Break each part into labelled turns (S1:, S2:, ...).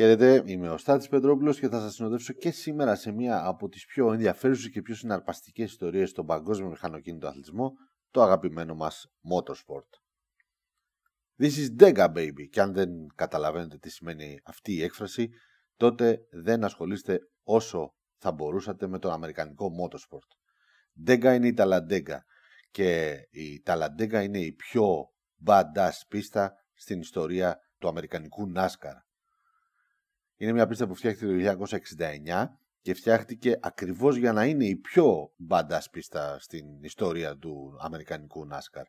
S1: Χαίρετε, είμαι ο Στάτης Πετρόπουλος και θα σας συνοδεύσω και σήμερα σε μία από τις πιο ενδιαφέρουσες και πιο συναρπαστικές ιστορίες στον παγκόσμιο μηχανοκίνητο αθλητισμό, το αγαπημένο μας Motorsport. This is Dega baby και αν δεν καταλαβαίνετε τι σημαίνει αυτή η έκφραση, τότε δεν ασχολείστε όσο θα μπορούσατε με το αμερικανικό Motorsport. Dega είναι η Talladega και η Talladega είναι η πιο badass πίστα στην ιστορία του αμερικανικού NASCAR. Είναι μια πίστα που φτιάχτηκε το 1969 και φτιάχτηκε ακριβώς για να είναι η πιο badass πίστα στην ιστορία του αμερικανικού NASCAR.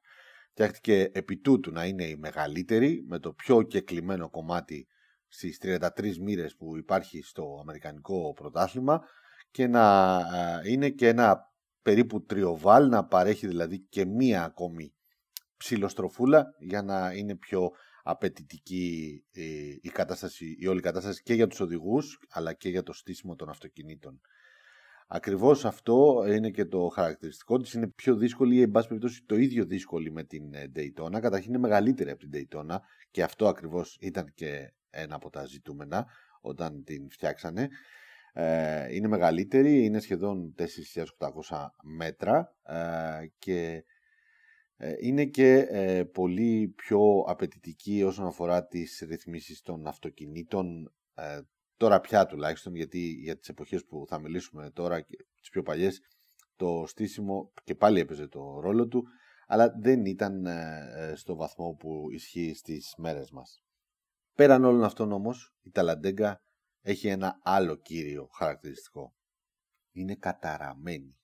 S1: Φτιάχτηκε επί τούτου να είναι η μεγαλύτερη με το πιο κεκλειμένο κομμάτι στις 33 μοίρες που υπάρχει στο αμερικανικό πρωτάθλημα και να ε, είναι και ένα περίπου τριοβάλ, να παρέχει δηλαδή και μία ακόμη ψιλοστροφούλα για να είναι πιο απαιτητική ε, η, κατάσταση, η όλη κατάσταση και για τους οδηγούς αλλά και για το στήσιμο των αυτοκινήτων. Ακριβώς αυτό είναι και το χαρακτηριστικό της. Είναι πιο δύσκολη ή εν πάση περιπτώσει το ίδιο δύσκολη με την ε, Daytona. Καταρχήν είναι μεγαλύτερη από την Daytona και αυτό ακριβώς ήταν και ένα από τα ζητούμενα όταν την φτιάξανε. Ε, είναι μεγαλύτερη, είναι σχεδόν 4.800 μέτρα και ε, είναι και ε, πολύ πιο απαιτητική όσον αφορά τις ρυθμίσεις των αυτοκινήτων ε, τώρα πια τουλάχιστον γιατί για τις εποχές που θα μιλήσουμε τώρα και τις πιο παλιές το στήσιμο και πάλι έπαιζε το ρόλο του αλλά δεν ήταν στο βαθμό που ισχύει στις μέρες μας. Πέραν όλων αυτών όμως η Ταλαντέγκα έχει ένα άλλο κύριο χαρακτηριστικό. Είναι καταραμένη.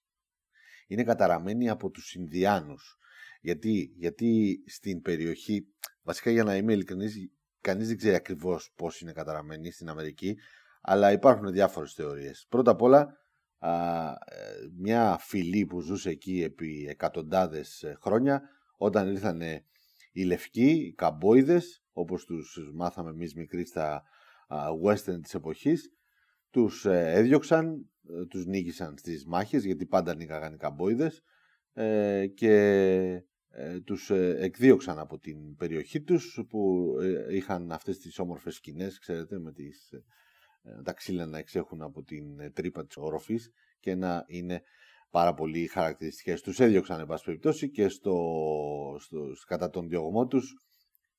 S1: Είναι καταραμένη από τους Ινδιάνους γιατί, γιατί στην περιοχή, βασικά για να είμαι ειλικρινής, κανείς δεν ξέρει ακριβώς πώς είναι καταραμένη στην Αμερική, αλλά υπάρχουν διάφορες θεωρίες. Πρώτα απ' όλα, μια φυλή που ζούσε εκεί επί εκατοντάδες ε, χρόνια, όταν ήρθαν οι λευκοί, οι καμπόιδες, όπως τους μάθαμε εμείς μικροί στα western της εποχής, τους ε, έδιωξαν, ε, τους νίκησαν στις μάχες, γιατί πάντα νίκαγαν οι καμπόιδες, και ε, τους ε, εκδίωξαν από την περιοχή τους που ε, είχαν αυτές τις όμορφες σκηνές, ξέρετε, με τις, τα ξύλα να εξέχουν από την τρύπα της οροφής και να είναι πάρα πολύ χαρακτηριστικές. Τους έδιωξαν, εν πάση περιπτώσει, και στο, στο, κατά τον διωγμό τους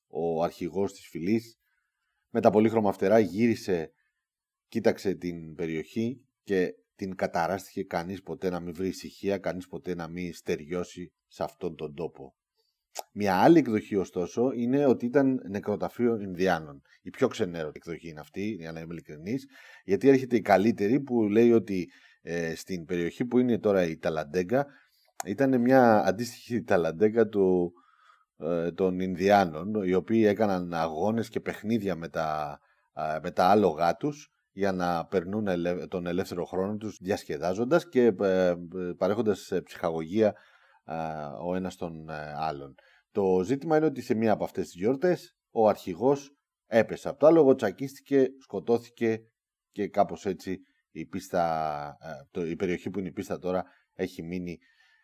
S1: ο αρχηγός της φυλής με τα πολύχρωμα φτερά γύρισε, κοίταξε την περιοχή και την καταράστηκε κανείς ποτέ να μην βρει ησυχία, κανείς ποτέ να μην στεριώσει σε αυτόν τον τόπο. Μια άλλη εκδοχή ωστόσο είναι ότι ήταν νεκροταφείο Ινδιάνων. Η πιο ξενέρωτη εκδοχή είναι αυτή, για να είμαι ειλικρινής, γιατί έρχεται η καλύτερη που λέει ότι ε, στην περιοχή που είναι τώρα η Ταλαντέγκα ήταν μια αντίστοιχη Ταλαντέγκα του, ε, των Ινδιάνων, οι οποίοι έκαναν αγώνες και παιχνίδια με τα, ε, με τα άλογά τους για να περνούν τον ελεύθερο χρόνο τους διασκεδάζοντας και ε, παρέχοντας ψυχαγωγία ο ένας τον άλλον. Το ζήτημα είναι ότι σε μία από αυτές τις γιορτές ο αρχηγός έπεσε από το άλογο, τσακίστηκε, σκοτώθηκε και κάπως έτσι η, πίστα, η περιοχή που είναι η πίστα τώρα έχει μείνει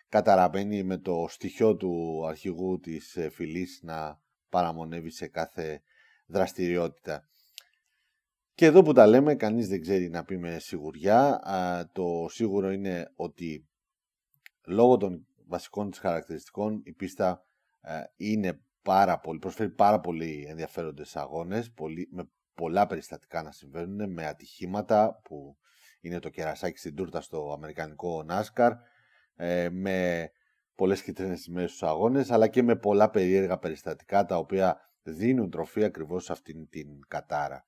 S1: καταραμένη με το στοιχείο του αρχηγού της ε, φυλής να παραμονεύει σε κάθε δραστηριότητα. Και εδώ που τα λέμε, κανείς δεν ξέρει να πει με σιγουριά. Το σίγουρο είναι ότι λόγω των βασικών της χαρακτηριστικών η πίστα είναι πάρα πολύ, προσφέρει πάρα πολύ ενδιαφέροντες αγώνες, πολύ, με πολλά περιστατικά να συμβαίνουν, με ατυχήματα που είναι το κερασάκι στην τούρτα στο αμερικανικό NASCAR, ε, με πολλές κίτρινες σημαίες στους αγώνες, αλλά και με πολλά περίεργα περιστατικά τα οποία δίνουν τροφή ακριβώς σε αυτήν την κατάρα.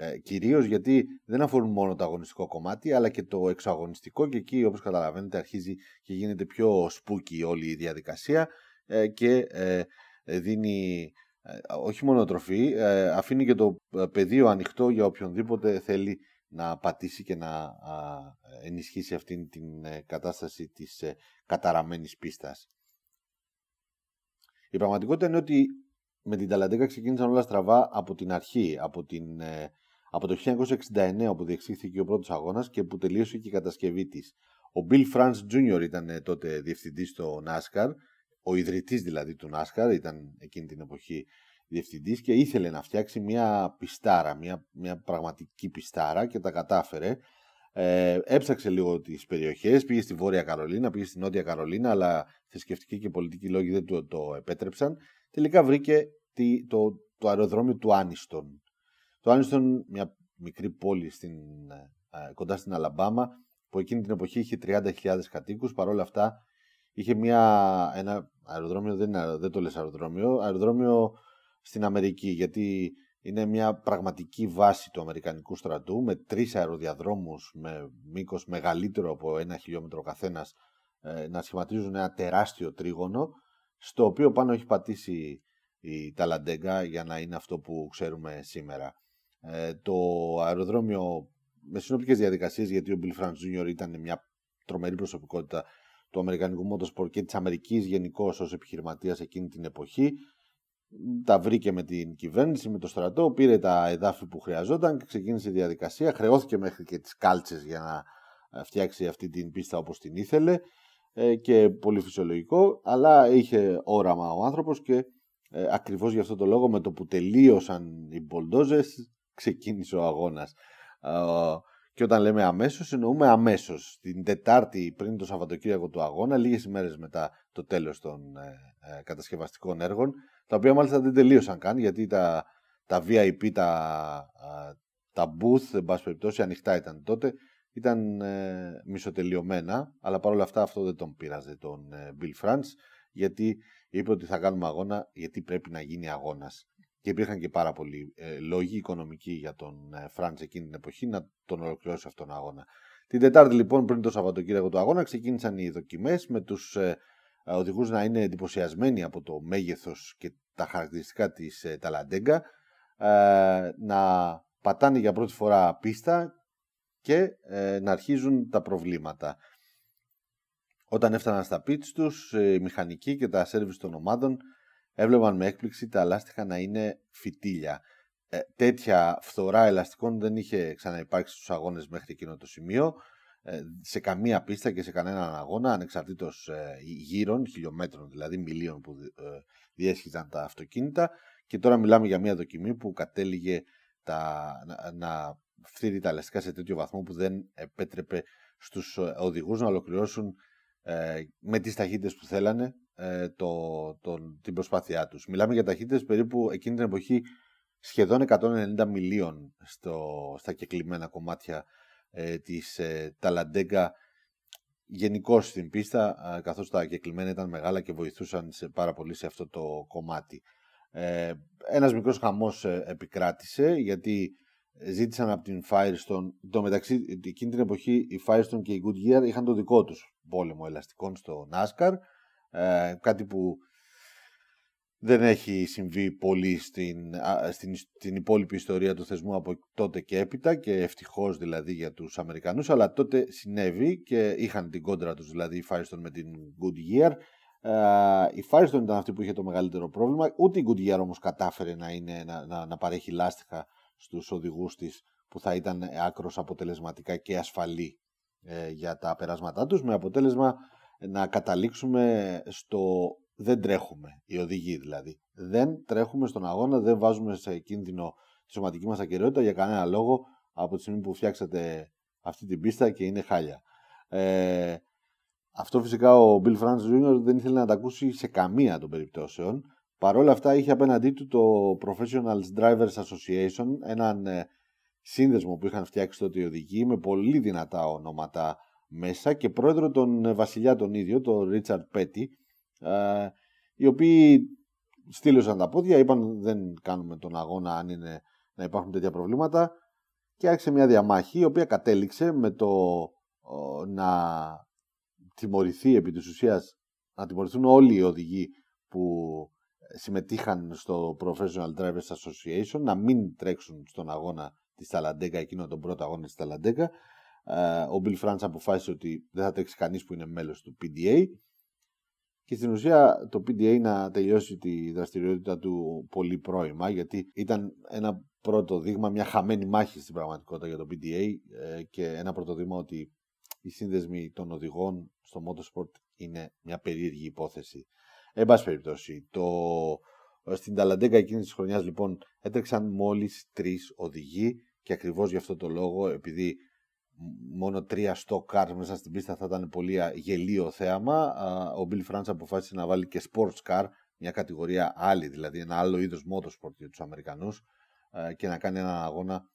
S1: Ε, κυρίως γιατί δεν αφορούν μόνο το αγωνιστικό κομμάτι αλλά και το εξωαγωνιστικό και εκεί όπως καταλαβαίνετε αρχίζει και γίνεται πιο σπούκι όλη η διαδικασία ε, και ε, δίνει όχι μόνο τροφή, αφήνει και το πεδίο ανοιχτό για οποιονδήποτε θέλει να πατήσει και να ενισχύσει αυτήν την κατάσταση της καταραμένης πίστας. Η πραγματικότητα είναι ότι με την Ταλαντέκα ξεκίνησαν όλα στραβά από την αρχή, από την από το 1969 όπου διεξήχθηκε ο πρώτος αγώνας και που τελείωσε και η κατασκευή της. Ο Bill France Jr. ήταν ε, τότε διευθυντής στο NASCAR, ο ιδρυτής δηλαδή του NASCAR, ήταν εκείνη την εποχή διευθυντής και ήθελε να φτιάξει μια πιστάρα, μια, μια πραγματική πιστάρα και τα κατάφερε. Ε, έψαξε λίγο τις περιοχές, πήγε στη Βόρεια Καρολίνα, πήγε στη Νότια Καρολίνα, αλλά θρησκευτικοί και πολιτικοί λόγοι δεν το, το επέτρεψαν. Τελικά βρήκε τη, το, το αεροδρόμιο του Άνιστον. Το Άνιστον, μια μικρή πόλη στην, ε, κοντά στην Αλαμπάμα, που εκείνη την εποχή είχε 30.000 κατοίκους, παρόλα αυτά είχε μια, ένα αεροδρόμιο, δεν, δεν το λες αεροδρόμιο, αεροδρόμιο στην Αμερική, γιατί είναι μια πραγματική βάση του Αμερικανικού στρατού με τρεις αεροδιαδρόμους με μήκος μεγαλύτερο από ένα χιλιόμετρο καθένας ε, να σχηματίζουν ένα τεράστιο τρίγωνο στο οποίο πάνω έχει πατήσει η Ταλαντέγκα για να είναι αυτό που ξέρουμε σήμερα. Ε, το αεροδρόμιο με συνοπτικές διαδικασίες, γιατί ο Bill France Jr. ήταν μια τρομερή προσωπικότητα του Αμερικανικού Motorsport και της Αμερικής γενικώ ως επιχειρηματίας εκείνη την εποχή. Τα βρήκε με την κυβέρνηση, με το στρατό, πήρε τα εδάφη που χρειαζόταν και ξεκίνησε η διαδικασία. Χρεώθηκε μέχρι και τις κάλτσες για να ε, φτιάξει αυτή την πίστα όπως την ήθελε ε, και πολύ φυσιολογικό, αλλά είχε όραμα ο άνθρωπος και ε, ακριβώς γι' αυτό το λόγο με το που τελείωσαν οι μπολντόζες ξεκίνησε ο αγώνας. Και όταν λέμε αμέσως, εννοούμε αμέσως. Την Τετάρτη πριν το Σαββατοκύριακο του αγώνα, λίγες ημέρες μετά το τέλος των ε, ε, κατασκευαστικών έργων, τα οποία μάλιστα δεν τελείωσαν καν, γιατί τα, τα VIP, τα, τα booth, εν πάση περιπτώσει, ανοιχτά ήταν τότε, ήταν ε, μισοτελειωμένα, αλλά παρόλα αυτά αυτό δεν τον πείραζε τον ε, Bill France, γιατί είπε ότι θα κάνουμε αγώνα, γιατί πρέπει να γίνει αγώνας και υπήρχαν και πάρα πολλοί ε, λόγοι οικονομικοί για τον ε, Φραντς εκείνη την εποχή να τον ολοκληρώσει αυτόν τον αγώνα. Την Τετάρτη λοιπόν πριν το Σαββατοκύριακο του αγώνα ξεκίνησαν οι δοκιμές με τους ε, οδηγούς να είναι εντυπωσιασμένοι από το μέγεθος και τα χαρακτηριστικά της ε, Ταλαντέγκα ε, να πατάνε για πρώτη φορά πίστα και ε, να αρχίζουν τα προβλήματα. Όταν έφταναν στα πίτς τους, οι μηχανικοί και τα σέρβις των ομάδων έβλεπαν με έκπληξη τα λάστιχα να είναι φυτίλια. Ε, τέτοια φθορά ελαστικών δεν είχε ξαναυπάρξει στους αγώνες μέχρι εκείνο το σημείο. Ε, σε καμία πίστα και σε κανέναν αγώνα ανεξαρτήτως ε, γύρων, χιλιόμετρων δηλαδή μιλίων που ε, διέσχιζαν τα αυτοκίνητα. Και τώρα μιλάμε για μια δοκιμή που κατέληγε τα, να, να φθείρει τα ελαστικά σε τέτοιο βαθμό που δεν επέτρεπε στους ε, οδηγούς να ολοκληρώσουν ε, με τις ταχύτητες που θέλανε ε, το, το, την προσπάθειά τους. Μιλάμε για ταχύτητες περίπου εκείνη την εποχή σχεδόν 190 μιλίων στο, στα κεκλειμένα κομμάτια ε, της ε, Ταλαντέγκα γενικώς στην πίστα, ε, καθώς τα κεκλειμένα ήταν μεγάλα και βοηθούσαν σε, πάρα πολύ σε αυτό το κομμάτι. Ε, ένας μικρός χαμός ε, επικράτησε γιατί ζήτησαν από την Firestone, το μεταξύ εκείνη την εποχή η Firestone και η Goodyear είχαν το δικό τους πόλεμο ελαστικών στο NASCAR ε, κάτι που δεν έχει συμβεί πολύ στην, στην, στην υπόλοιπη ιστορία του θεσμού από τότε και έπειτα και ευτυχώς δηλαδή για τους Αμερικανούς αλλά τότε συνέβη και είχαν την κόντρα τους δηλαδή η Firestone με την Goodyear. Ε, η Firestone ήταν αυτή που είχε το μεγαλύτερο πρόβλημα. Ούτε η Goodyear όμως κατάφερε να, είναι, να, να, να παρέχει λάστιχα στους οδηγούς της που θα ήταν άκρος αποτελεσματικά και ασφαλή ε, για τα περάσματά τους με αποτέλεσμα να καταλήξουμε στο δεν τρέχουμε, οι οδηγοί δηλαδή. Δεν τρέχουμε στον αγώνα, δεν βάζουμε σε κίνδυνο τη σωματική μας ακαιρεότητα για κανένα λόγο από τη στιγμή που φτιάξατε αυτή την πίστα και είναι χάλια. Ε, αυτό φυσικά ο Bill France Jr. δεν ήθελε να τα ακούσει σε καμία των περιπτώσεων. Παρ' όλα αυτά είχε απέναντί του το Professional Drivers Association, έναν ε, σύνδεσμο που είχαν φτιάξει τότε οι οδηγοί με πολύ δυνατά ονόματα μέσα και πρόεδρο τον ε, βασιλιά τον ίδιο, τον Ρίτσαρτ Πέτι, ε, οι οποίοι στείλωσαν τα πόδια, είπαν δεν κάνουμε τον αγώνα αν είναι να υπάρχουν τέτοια προβλήματα και άρχισε μια διαμάχη η οποία κατέληξε με το να τιμωρηθεί επί της ουσίας να τιμωρηθούν όλοι οι οδηγοί που συμμετείχαν στο Professional Drivers Association να μην τρέξουν στον αγώνα της Ταλαντέγκα, εκείνο τον πρώτο αγώνα της Ταλαντέγκα ε, ο Bill France αποφάσισε ότι δεν θα τρέξει κανείς που είναι μέλος του PDA και στην ουσία το PDA να τελειώσει τη δραστηριότητα του πολύ πρώιμα γιατί ήταν ένα πρώτο δείγμα, μια χαμένη μάχη στην πραγματικότητα για το PDA ε, και ένα πρώτο δείγμα ότι οι σύνδεσμοι των οδηγών στο motorsport είναι μια περίεργη υπόθεση. Εν πάση περιπτώσει, το Στην Ταλαντέγκα εκείνης της χρονιάς λοιπόν έτρεξαν μόλις τρεις οδηγοί και ακριβώς γι' αυτό το λόγο, επειδή μόνο τρία stock cars μέσα στην πίστα θα ήταν πολύ γελίο θέαμα, ο Bill France αποφάσισε να βάλει και sports car, μια κατηγορία άλλη, δηλαδή ένα άλλο είδος motorsport για τους Αμερικανούς και να κάνει έναν αγώνα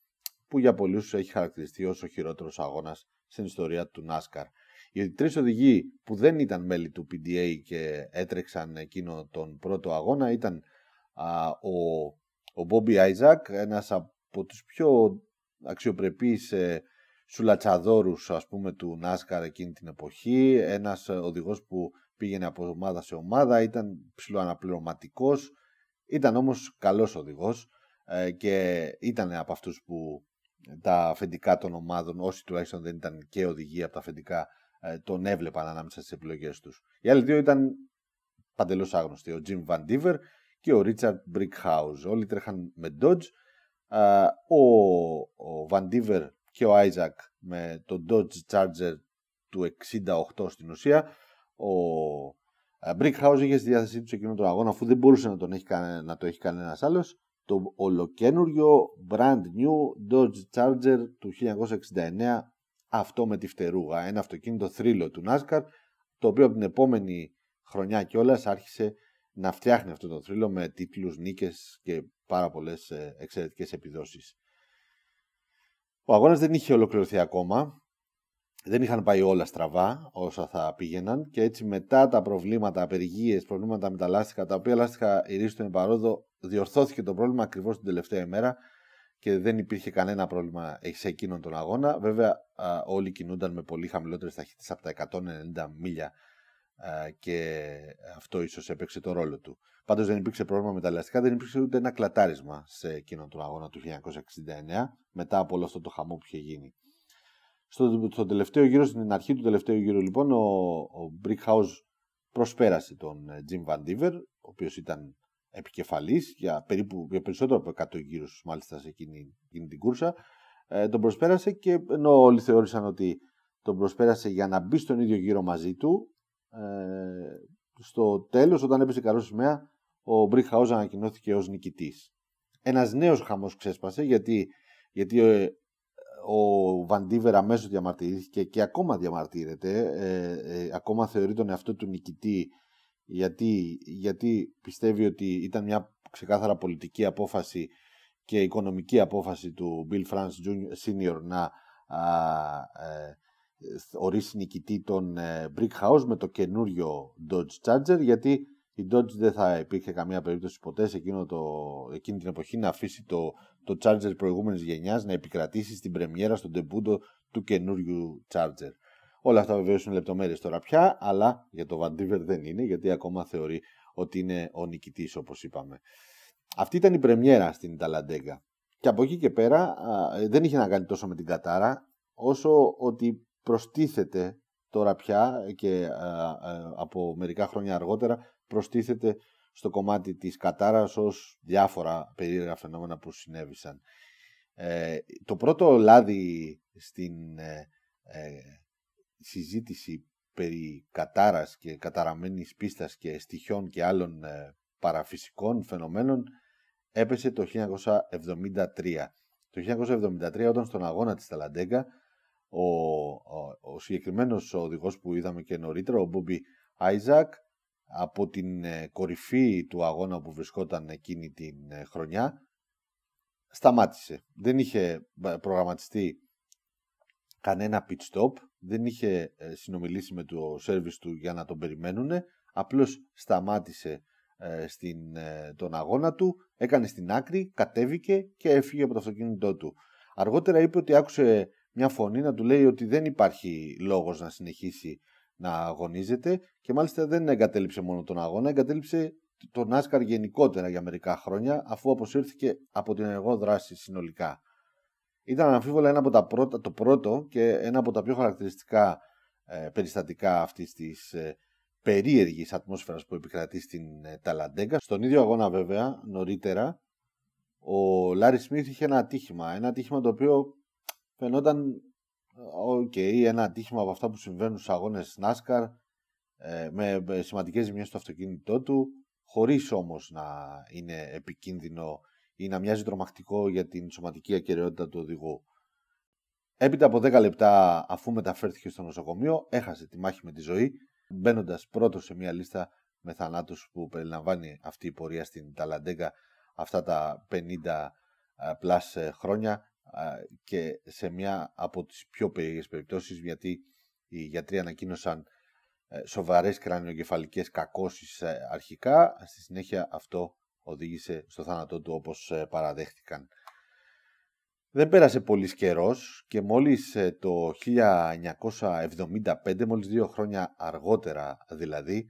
S1: που για πολλούς έχει χαρακτηριστεί ως ο χειρότερος αγώνας στην ιστορία του NASCAR. Οι τρεις οδηγοί που δεν ήταν μέλη του PDA και έτρεξαν εκείνο τον πρώτο αγώνα ήταν ο, ο Bobby Isaac, ένας από τους πιο αξιοπρεπείς ε, σουλατσαδόρους ας πούμε του NASCAR εκείνη την εποχή, ένας οδηγός που πήγαινε από ομάδα σε ομάδα, ήταν ψηλοαναπληρωματικός, ήταν όμως καλός οδηγός ε, και ήταν από αυτούς που τα αφεντικά των ομάδων, όσοι τουλάχιστον δεν ήταν και οδηγοί από τα αφεντικά, ε, τον έβλεπαν ανάμεσα στις επιλογές τους. Οι άλλοι δύο ήταν παντελώς άγνωστοι, ο Jim Van Diver και ο Richard Brickhouse. Όλοι τρέχαν με Dodge. Ο, ο Van Diver και ο Isaac με το Dodge Charger του 68 στην ουσία. Ο Brickhouse είχε στη διάθεσή του εκείνο τον αγώνα αφού δεν μπορούσε να, τον έχει, να το έχει κανένας άλλος το ολοκένουργιο brand new Dodge Charger του 1969 αυτό με τη φτερούγα, ένα αυτοκίνητο θρύλο του NASCAR το οποίο από την επόμενη χρονιά κιόλας άρχισε να φτιάχνει αυτό το θρύλο με τίτλους, νίκες και πάρα πολλές ε, εξαιρετικές επιδόσεις. Ο αγώνας δεν είχε ολοκληρωθεί ακόμα, δεν είχαν πάει όλα στραβά όσα θα πήγαιναν και έτσι μετά τα προβλήματα, απεργίες, προβλήματα με τα λάστιχα, τα οποία λάστιχα ηρίστον παρόδο, διορθώθηκε το πρόβλημα ακριβώς την τελευταία ημέρα και δεν υπήρχε κανένα πρόβλημα σε εκείνον τον αγώνα. Βέβαια όλοι κινούνταν με πολύ χαμηλότερες ταχύτητες από τα 190 μίλια και αυτό ίσως έπαιξε το ρόλο του. Πάντως δεν υπήρξε πρόβλημα με τα ελαστικά, δεν υπήρξε ούτε ένα κλατάρισμα σε εκείνον τον αγώνα του 1969 μετά από όλο αυτό το χαμό που είχε γίνει. Στο, στο τελευταίο γύρο, στην αρχή του τελευταίου γύρου λοιπόν, ο, ο Brickhouse προσπέρασε τον ε, Jim Van Diver, ο οποίος ήταν επικεφαλής για περίπου για περισσότερο από 100 γύρους μάλιστα σε εκείνη, εκείνη την κούρσα. Ε, τον προσπέρασε και ενώ όλοι θεώρησαν ότι τον προσπέρασε για να μπει στον ίδιο γύρο μαζί του, ε, στο τέλος όταν έπεσε καλός σημαία ο Brickhouse ανακοινώθηκε ως νικητής. Ένας νέος χαμός ξέσπασε γιατί, γιατί ε, ο Βαντίβερ αμέσως διαμαρτυρήθηκε και ακόμα διαμαρτύρεται, ε, ε, ακόμα θεωρεί τον εαυτό του νικητή γιατί, γιατί πιστεύει ότι ήταν μια ξεκάθαρα πολιτική απόφαση και οικονομική απόφαση του Bill France Senior να ε, ορίσει νικητή τον ε, Brick House με το καινούριο Dodge Charger γιατί η Dodge δεν θα υπήρχε καμία περίπτωση ποτέ σε εκείνο το, εκείνη την εποχή να αφήσει το, το Charger προηγούμενης γενιάς να επικρατήσει στην πρεμιέρα, στον τεμπούντο του καινούριου Charger. Όλα αυτά βεβαίως είναι λεπτομέρειες τώρα πια, αλλά για το Vandiver δεν είναι, γιατί ακόμα θεωρεί ότι είναι ο νικητής, όπως είπαμε. Αυτή ήταν η πρεμιέρα στην Ταλαντέγκα. Και από εκεί και πέρα δεν είχε να κάνει τόσο με την Κατάρα, όσο ότι προστίθεται τώρα πια και από μερικά χρόνια αργότερα προστίθεται στο κομμάτι της Κατάρας ως διάφορα περίεργα φαινόμενα που συνέβησαν. Ε, το πρώτο λάδι στην ε, ε, συζήτηση περί κατάρας και καταραμένης πίστας και στοιχειών και άλλων ε, παραφυσικών φαινομένων έπεσε το 1973. Το 1973 όταν στον αγώνα της Ταλαντέγκα ο, ο, ο συγκεκριμένος οδηγός που είδαμε και νωρίτερα, ο Μπούμπι Άιζακ, από την ε, κορυφή του αγώνα που βρισκόταν εκείνη την ε, χρονιά σταμάτησε. Δεν είχε προγραμματιστεί κανένα pit stop, δεν είχε ε, συνομιλήσει με το service του για να τον περιμένουν, απλώς σταμάτησε στην, τον αγώνα του, έκανε στην άκρη, κατέβηκε και έφυγε από το αυτοκίνητό του. Αργότερα είπε ότι άκουσε μια φωνή να του λέει ότι δεν υπάρχει λόγος να συνεχίσει να αγωνίζεται και μάλιστα δεν εγκατέλειψε μόνο τον αγώνα, εγκατέλειψε τον Άσκαρ γενικότερα για μερικά χρόνια αφού αποσύρθηκε από την ενεργό δράση συνολικά. Ήταν αναμφίβολα ένα από τα πρώτα, το πρώτο και ένα από τα πιο χαρακτηριστικά ε, περιστατικά αυτής της ε, περίεργης ατμόσφαιρας που επικρατεί στην ε, Ταλαντέγκα. Στον ίδιο αγώνα βέβαια νωρίτερα ο Λάρι Σμίθ είχε ένα ατύχημα, ένα ατύχημα το οποίο φαινόταν Οκ, ένα ατύχημα από αυτά που συμβαίνουν στους αγώνες NASCAR ε, με σημαντικές ζημιές στο αυτοκίνητό του χωρίς όμως να είναι επικίνδυνο ή να μοιάζει τρομακτικό για την σωματική ακεραιότητα του οδηγού. Έπειτα από 10 λεπτά αφού μεταφέρθηκε στο νοσοκομείο έχασε τη μάχη με τη ζωή μπαίνοντας πρώτος σε μια λίστα με θανάτους που περιλαμβάνει αυτή η πορεία στην Ταλαντέγκα αυτά τα 50 πλάς ε, χρόνια και σε μια από τις πιο περίεργες περιπτώσεις γιατί οι γιατροί ανακοίνωσαν ε, σοβαρές κρανιοκεφαλικές κακώσεις ε, αρχικά στη συνέχεια αυτό οδήγησε στο θάνατό του όπως παραδέχτηκαν. Δεν πέρασε πολύς καιρός και μόλις το 1975, μόλις δύο χρόνια αργότερα δηλαδή,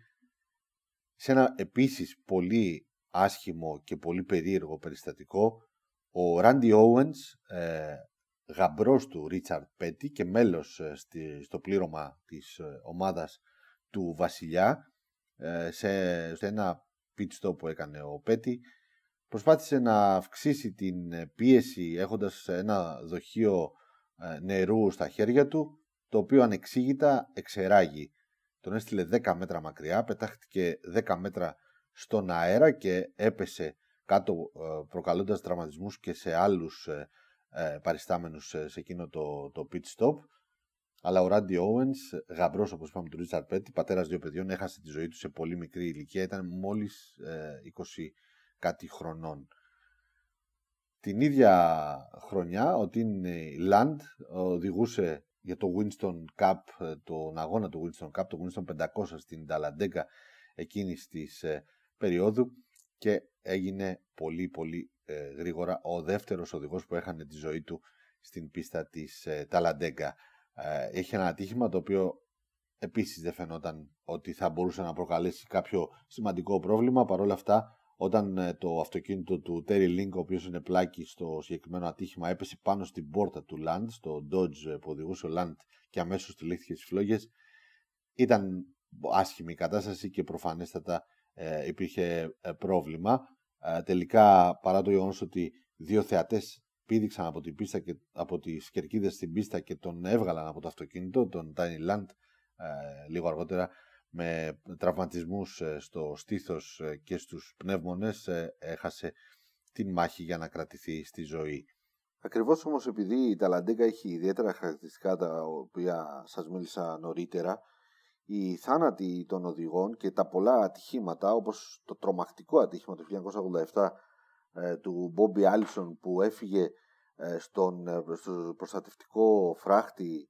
S1: σε ένα επίσης πολύ άσχημο και πολύ περίεργο περιστατικό, ο Ράντι Όουενς, ε, γαμπρός του Ρίτσαρντ Πέτι και μέλος ε, στο πλήρωμα της ε, ομάδας του Βασιλιά, ε, σε, σε ένα pit stop που έκανε ο Πέτι, προσπάθησε να αυξήσει την πίεση έχοντας ένα δοχείο νερού στα χέρια του, το οποίο ανεξήγητα εξεράγει. Τον έστειλε 10 μέτρα μακριά, πετάχτηκε 10 μέτρα στον αέρα και έπεσε κάτω ε, προκαλώντας τραυματισμούς και σε άλλους ε, ε, παριστάμενους σε εκείνο το, το pit stop. Αλλά ο Ράντι Owens, γαμπρός όπως είπαμε του Ρίτσαρ Πέτη, πατέρας δύο παιδιών, έχασε τη ζωή του σε πολύ μικρή ηλικία, ήταν μόλις 20 κάτι χρονών. Την ίδια χρονιά ο Τιν Λαντ οδηγούσε για το Winston Cup, τον αγώνα του Winston Cup, το Winston 500 στην Ταλαντέκα εκείνης της περίοδου και έγινε πολύ πολύ ε, γρήγορα ο δεύτερος οδηγός που έχανε τη ζωή του στην πίστα της ε, Ταλαντέγκα. Ε, έχει ένα ατύχημα το οποίο επίσης δεν φαινόταν ότι θα μπορούσε να προκαλέσει κάποιο σημαντικό πρόβλημα. Παρ' όλα αυτά, όταν ε, το αυτοκίνητο του Terry Link, ο οποίος είναι πλάκη στο συγκεκριμένο ατύχημα, έπεσε πάνω στην πόρτα του Land, στο Dodge που οδηγούσε ο Land και αμέσως τυλίχθηκε στις φλόγες, ήταν άσχημη η κατάσταση και προφανέστατα ε, υπήρχε ε, πρόβλημα. Ε, τελικά, παρά το γεγονός ότι δύο θεατές πήδηξαν από την πίστα και από τις κερκίδες στην πίστα και τον έβγαλαν από το αυτοκίνητο, τον Tiny Land, λίγο αργότερα, με τραυματισμούς στο στήθος και στους πνεύμονες, έχασε την μάχη για να κρατηθεί στη ζωή. Ακριβώς όμως επειδή η Ταλαντέγκα έχει ιδιαίτερα χαρακτηριστικά τα οποία σας μίλησα νωρίτερα, οι θάνατοι των οδηγών και τα πολλά ατυχήματα όπως το τρομακτικό ατύχημα του 1987 ε, του Μπόμπι Άλισον που έφυγε ε, στον, ε, στο προστατευτικό φράχτη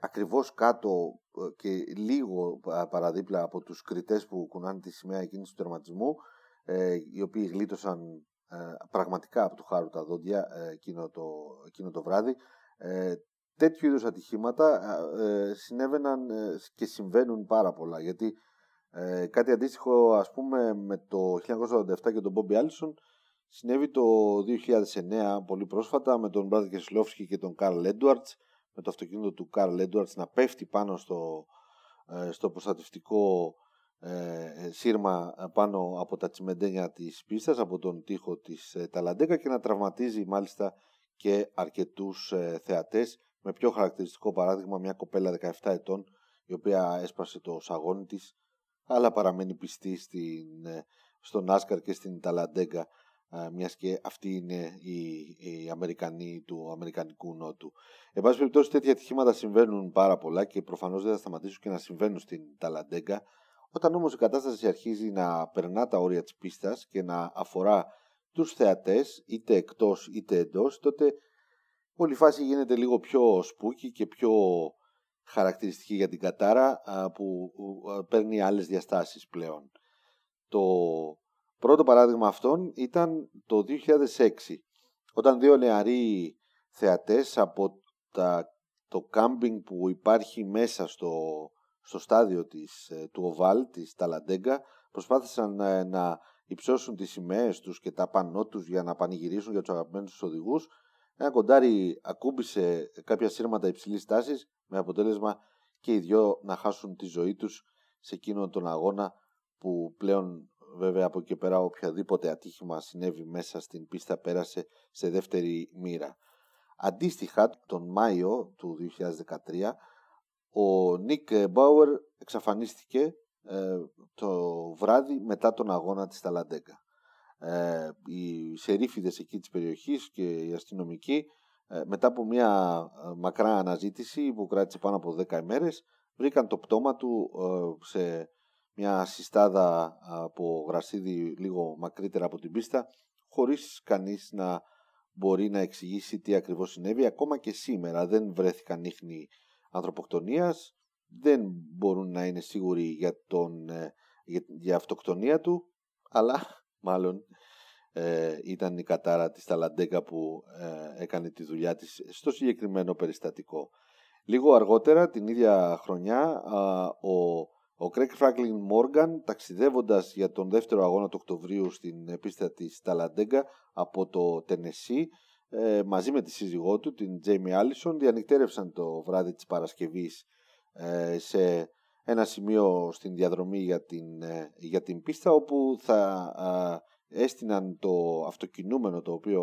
S1: ακριβώς κάτω και λίγο παραδίπλα από τους κριτές που κουνάνε τη σημαία εκείνης του τερματισμού οι οποίοι γλίτωσαν πραγματικά από του χάρου τα δόντια εκείνο το, εκείνο το βράδυ τέτοιου είδους ατυχήματα ε, συνέβαιναν ε, και συμβαίνουν πάρα πολλά. Γιατί ε, κάτι αντίστοιχο ας πούμε με το 1987 και τον Μπόμπι Άλισον συνέβη το 2009 πολύ πρόσφατα με τον Μπράδ Κεσλόφσκι και τον Καρλ Έντουαρτς με το αυτοκίνητο του Καρλ Έντουαρτς να πέφτει πάνω στο, στο προστατευτικό ε, σύρμα πάνω από τα τσιμεντένια της πίστας από τον τοίχο της ε, Ταλαντέκα και να τραυματίζει μάλιστα και αρκετούς ε, θεατές με πιο χαρακτηριστικό παράδειγμα μια κοπέλα 17 ετών η οποία έσπασε το σαγόνι της αλλά παραμένει πιστή στην, ε, στον Άσκαρ και στην Ταλαντέγκα ε, μιας και αυτή είναι η, η Αμερικανή του Αμερικανικού Νότου. Εν πάση περιπτώσει τέτοια ατυχήματα συμβαίνουν πάρα πολλά και προφανώς δεν θα σταματήσουν και να συμβαίνουν στην Ταλαντέγκα όταν όμως η κατάσταση αρχίζει να περνά τα όρια της πίστας και να αφορά τους θεατές είτε εκτός είτε εντός τότε όλη η φάση γίνεται λίγο πιο σπούκι και πιο χαρακτηριστική για την κατάρα που παίρνει άλλες διαστάσεις πλέον. Το πρώτο παράδειγμα αυτών ήταν το 2006 όταν δύο νεαροί θεατές από τα, το κάμπινγκ που υπάρχει μέσα στο, στο στάδιο της, ε, του Οβάλ, της Ταλαντέγκα προσπάθησαν να, ε, να υψώσουν τις σημαίες τους και τα πανό τους για να πανηγυρίσουν για τους αγαπημένους τους οδηγούς ένα κοντάρι ακούμπησε κάποια σύρματα υψηλής τάσης με αποτέλεσμα και οι δυο να χάσουν τη ζωή τους σε εκείνον τον αγώνα που πλέον βέβαια από εκεί πέρα οποιαδήποτε ατύχημα συνέβη μέσα στην πίστα πέρασε σε δεύτερη μοίρα. Αντίστοιχα τον Μάιο του 2013 ο Νίκ Μπάουερ εξαφανίστηκε ε, το βράδυ μετά τον αγώνα της Ταλαντέγκα. Ε, οι σερίφιδες εκεί της περιοχής και οι αστυνομικοί ε, μετά από μια ε, μακρά αναζήτηση που κράτησε πάνω από 10 ημέρες βρήκαν το πτώμα του σε μια συστάδα από γρασίδι λίγο μακρύτερα από την πίστα χωρίς κανείς να μπορεί να εξηγήσει τι ακριβώς συνέβη. Ακόμα και σήμερα δεν βρέθηκαν ίχνη ανθρωποκτονίας, δεν μπορούν να είναι σίγουροι για, τον, για, για αυτοκτονία του, αλλά μάλλον ε, ήταν η κατάρα της Ταλαντέκα που ε, έκανε τη δουλειά της στο συγκεκριμένο περιστατικό. Λίγο αργότερα, την ίδια χρονιά, ο, ο Κρέκ Φράγκλιν Μόργαν, ταξιδεύοντας για τον δεύτερο αγώνα του Οκτωβρίου στην πίστα της Ταλαντέγκα από το Τενεσί, ε, μαζί με τη σύζυγό του, την Τζέιμι Άλισον, διανυκτέρευσαν το βράδυ της Παρασκευής ε, σε ένα σημείο στην διαδρομή για την, ε, για την πίστα, όπου θα έστειναν το αυτοκινούμενο το οποίο,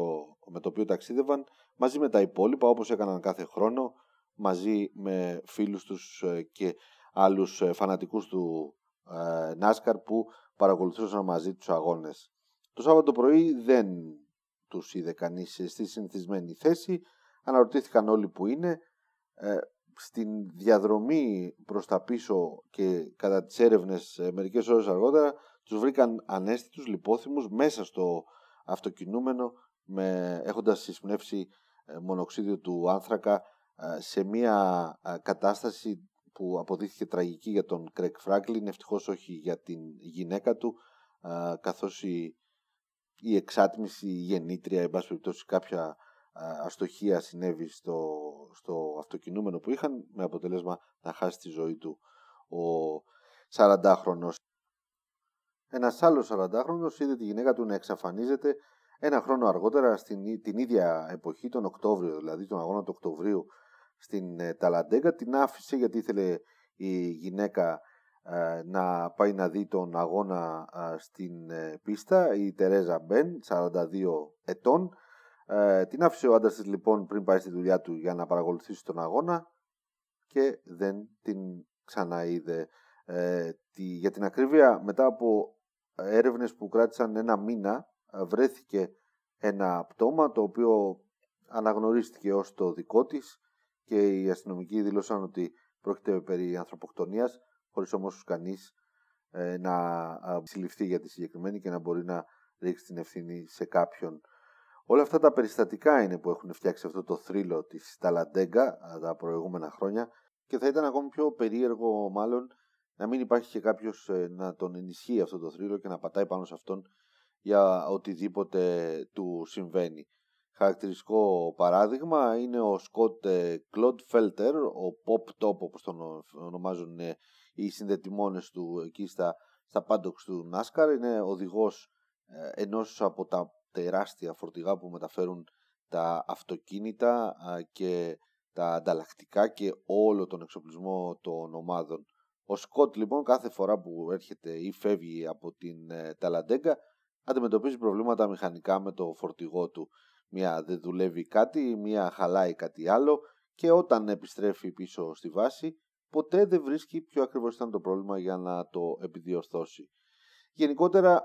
S1: με το οποίο ταξίδευαν μαζί με τα υπόλοιπα όπως έκαναν κάθε χρόνο μαζί με φίλους τους ε, και άλλους ε, φανατικούς του Νάσκαρ που παρακολουθούσαν μαζί τους αγώνες. Το Σάββατο πρωί δεν τους είδε κανείς στη συνηθισμένη θέση, αναρωτήθηκαν όλοι που είναι. Ε, στην διαδρομή προς τα πίσω και κατά τις έρευνες μερικές ώρες αργότερα τους βρήκαν ανέστητους λιπόθυμους μέσα στο αυτοκινούμενο με, έχοντας συσπνεύσει ε, μονοξίδιο του άνθρακα ε, σε μια ε, κατάσταση που αποδείχθηκε τραγική για τον Κρέκ Φράγκλιν, ευτυχώς όχι για την γυναίκα του, καθώς η, η εξάτμιση, η γεννήτρια, εν πάση περιπτώσει κάποια αστοχία συνέβη στο, στο αυτοκινούμενο που είχαν, με αποτέλεσμα να χάσει τη ζωή του ο 40χρονος. Ένας άλλος 40χρονο είδε τη γυναίκα του να εξαφανίζεται ένα χρόνο αργότερα, στην, την ίδια εποχή, τον Οκτώβριο, δηλαδή τον αγώνα του Οκτωβρίου στην ε, Ταλαντέγκα. Την άφησε γιατί ήθελε η γυναίκα ε, να πάει να δει τον αγώνα ε, στην πίστα, η Τερέζα Μπεν, 42 ετών. Την άφησε ο άντρας της λοιπόν πριν πάει στη δουλειά του για να παρακολουθήσει τον αγώνα και δεν την ξαναείδε. για την ακρίβεια, μετά από έρευνες που κράτησαν ένα μήνα βρέθηκε ένα πτώμα το οποίο αναγνωρίστηκε ως το δικό της και οι αστυνομικοί δήλωσαν ότι πρόκειται περί ανθρωποκτονίας χωρίς όμως κανείς ε, να συλληφθεί για τη συγκεκριμένη και να μπορεί να ρίξει την ευθύνη σε κάποιον. Όλα αυτά τα περιστατικά είναι που έχουν φτιάξει αυτό το θρύλο της Ταλαντέγκα τα προηγούμενα χρόνια και θα ήταν ακόμη πιο περίεργο μάλλον να μην υπάρχει και κάποιος ε, να τον ενισχύει αυτό το θρύλο και να πατάει πάνω σε αυτόν για οτιδήποτε του συμβαίνει. Χαρακτηριστικό παράδειγμα είναι ο Σκότ Κλοντ Φέλτερ, ο Pop Top όπως τον ονομάζουν ε, οι συνδετημόνες του εκεί στα, στα πάντοξ του Νάσκαρ. Είναι οδηγός ε, ενός από τα τεράστια φορτηγά που μεταφέρουν τα αυτοκίνητα και τα ανταλλακτικά και όλο τον εξοπλισμό των ομάδων ο Σκότ λοιπόν κάθε φορά που έρχεται ή φεύγει από την ε, Ταλαντέγκα αντιμετωπίζει προβλήματα μηχανικά με το φορτηγό του. Μία δεν δουλεύει κάτι, μία χαλάει κάτι άλλο και όταν επιστρέφει πίσω στη βάση ποτέ δεν βρίσκει ποιο ακριβώς ήταν το πρόβλημα για να το επιδιορθώσει. Γενικότερα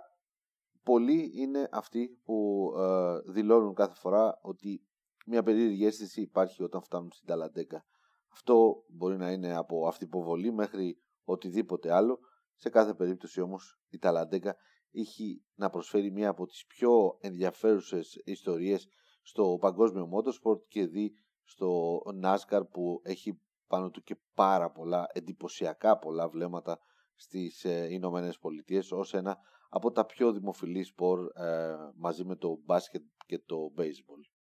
S1: πολλοί είναι αυτοί που ε, δηλώνουν κάθε φορά ότι μια περίεργη αίσθηση υπάρχει όταν φτάνουν στην Ταλαντέγκα. Αυτό μπορεί να είναι από αυτυποβολή μέχρι οτιδήποτε άλλο. Σε κάθε περίπτωση όμως η Ταλαντέκα έχει να προσφέρει μία από τις πιο ενδιαφέρουσες ιστορίες στο παγκόσμιο motorsport και δει στο NASCAR που έχει πάνω του και πάρα πολλά εντυπωσιακά πολλά βλέμματα στις ε, Ηνωμένες Πολιτείες ως ένα από τα πιο δημοφιλή σπορ ε, μαζί με το μπάσκετ και το baseball.